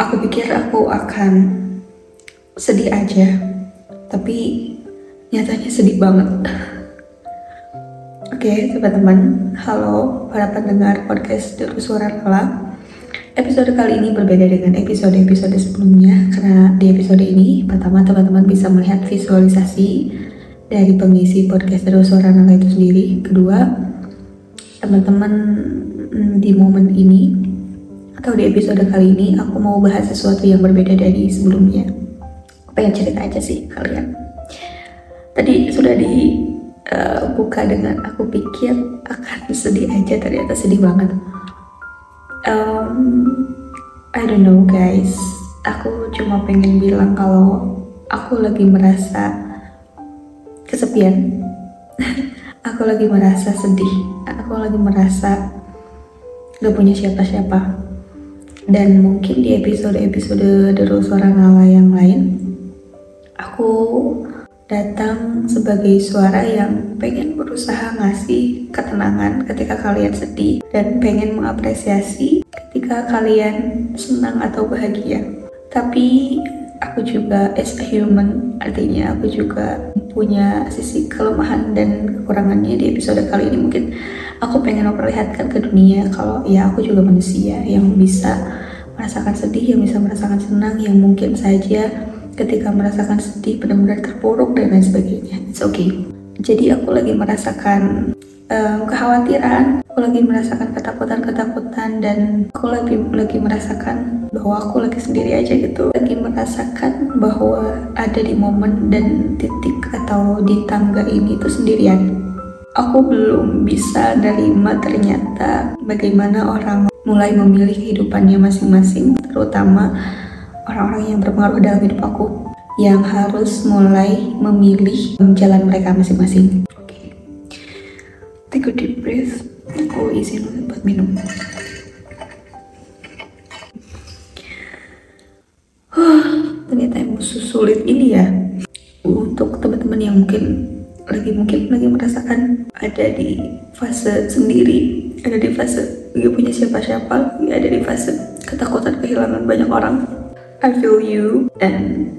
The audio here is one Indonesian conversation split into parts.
aku pikir aku akan sedih aja, tapi nyatanya sedih banget. Oke, okay, teman-teman, halo para pendengar podcast Deru Suara Lala. Episode kali ini berbeda dengan episode-episode sebelumnya karena di episode ini pertama teman-teman bisa melihat visualisasi dari pengisi podcast Deru Suara Lala itu sendiri. Kedua, teman-teman mm, di momen ini atau di episode kali ini aku mau bahas sesuatu yang berbeda dari sebelumnya. Aku pengen cerita aja sih kalian. Tadi sudah dibuka uh, dengan aku pikir akan sedih aja, ternyata sedih banget. Um, I don't know guys, aku cuma pengen bilang kalau aku lagi merasa kesepian. aku lagi merasa sedih. Aku lagi merasa gak punya siapa-siapa dan mungkin di episode-episode Deru Suara Nala yang lain aku datang sebagai suara yang pengen berusaha ngasih ketenangan ketika kalian sedih dan pengen mengapresiasi ketika kalian senang atau bahagia. Tapi aku juga as a human artinya aku juga punya sisi kelemahan dan kekurangannya di episode kali ini mungkin aku pengen memperlihatkan ke dunia kalau ya aku juga manusia yang bisa merasakan sedih, yang bisa merasakan senang, yang mungkin saja ketika merasakan sedih benar-benar terpuruk dan lain sebagainya. It's okay. Jadi aku lagi merasakan um, kekhawatiran, aku lagi merasakan ketakutan-ketakutan dan aku lagi lagi merasakan bahwa aku lagi sendiri aja gitu. Lagi merasakan bahwa ada di momen dan titik atau di tangga ini itu sendirian. Aku belum bisa nerima ternyata bagaimana orang mulai memilih kehidupannya masing-masing, terutama orang-orang yang berpengaruh dalam hidup aku yang harus mulai memilih jalan mereka masing-masing. Take a deep breath. Aku izin buat minum. Huh, ternyata emosi sulit ini ya untuk teman-teman yang mungkin lagi mungkin lagi merasakan ada di fase sendiri ada di fase gak punya siapa-siapa gak ada di fase ketakutan kehilangan banyak orang I feel you and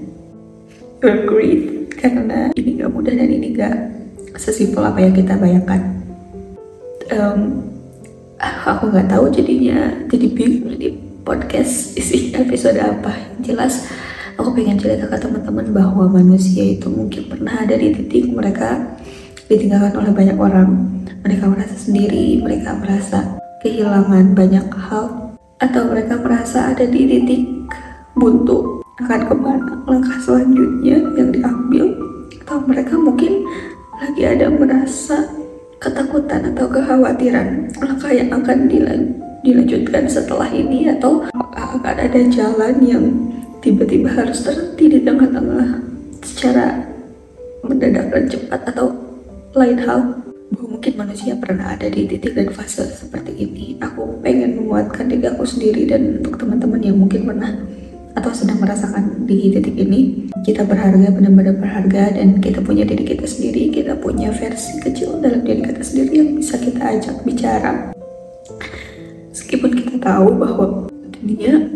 agree karena ini gak mudah dan ini gak sesimpel apa yang kita bayangkan um, aku nggak tahu jadinya jadi bingung di podcast isi episode apa. Jelas aku pengen cerita ke teman-teman bahwa manusia itu mungkin pernah ada di titik mereka ditinggalkan oleh banyak orang. Mereka merasa sendiri, mereka merasa kehilangan banyak hal, atau mereka merasa ada di titik buntu. Akan ke mana langkah selanjutnya yang diambil, atau mereka mungkin lagi ada merasa ketakutan atau kekhawatiran langkah yang akan dilanjutkan setelah ini atau akan ada jalan yang tiba-tiba harus terhenti di tengah-tengah secara mendadak dan cepat atau lain hal mungkin manusia pernah ada di titik dan fase seperti ini. Aku pengen menguatkan diri aku sendiri dan untuk teman-teman yang mungkin pernah atau sedang merasakan di titik ini kita berharga benar-benar berharga dan kita punya diri kita sendiri kita punya versi kecil dalam diri kita sendiri yang bisa kita ajak bicara meskipun kita tahu bahwa dunia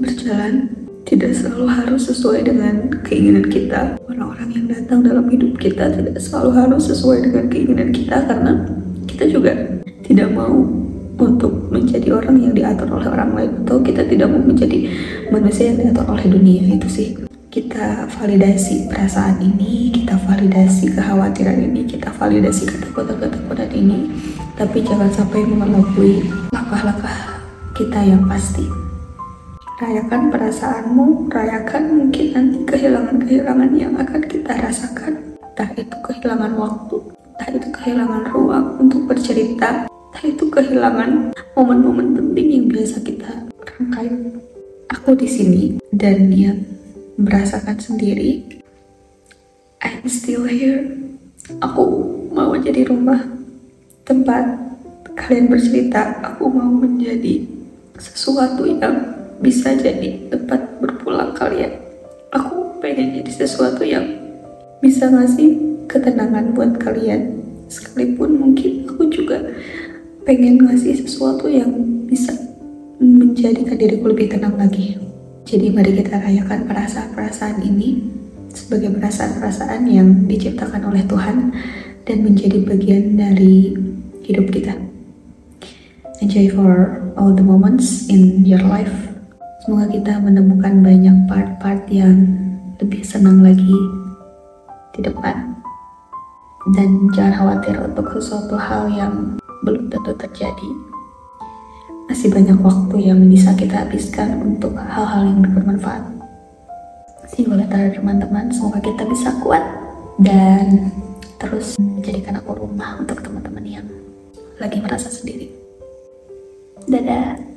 berjalan tidak selalu harus sesuai dengan keinginan kita. Orang-orang yang datang dalam hidup kita tidak selalu harus sesuai dengan keinginan kita karena kita juga tidak mau orang yang diatur oleh orang lain atau kita tidak mau menjadi manusia yang diatur oleh dunia itu sih. Kita validasi perasaan ini, kita validasi kekhawatiran ini, kita validasi ketakutan-ketakutan ini, tapi jangan sampai mengelabui langkah-langkah kita yang pasti. Rayakan perasaanmu, rayakan mungkin nanti kehilangan-kehilangan yang akan kita rasakan. Entah itu kehilangan waktu, entah itu kehilangan ruang untuk bercerita, entah itu kehilangan momen-momen penting yang biasa kita rangkai. Aku di sini dan yang merasakan sendiri. I'm still here. Aku mau jadi rumah tempat kalian bercerita. Aku mau menjadi sesuatu yang bisa jadi tempat berpulang kalian. Aku pengen jadi sesuatu yang bisa ngasih ketenangan buat kalian. Sekalipun mungkin aku juga pengen ngasih sesuatu yang bisa menjadikan diriku lebih tenang lagi. Jadi mari kita rayakan perasaan-perasaan ini sebagai perasaan-perasaan yang diciptakan oleh Tuhan dan menjadi bagian dari hidup kita. Enjoy for all the moments in your life. Semoga kita menemukan banyak part-part yang lebih senang lagi di depan. Dan jangan khawatir untuk sesuatu hal yang belum tentu terjadi. Masih banyak waktu yang bisa kita habiskan untuk hal-hal yang bermanfaat. You later teman-teman, semoga kita bisa kuat dan terus menjadikan aku rumah untuk teman-teman yang lagi merasa sendiri. Dadah.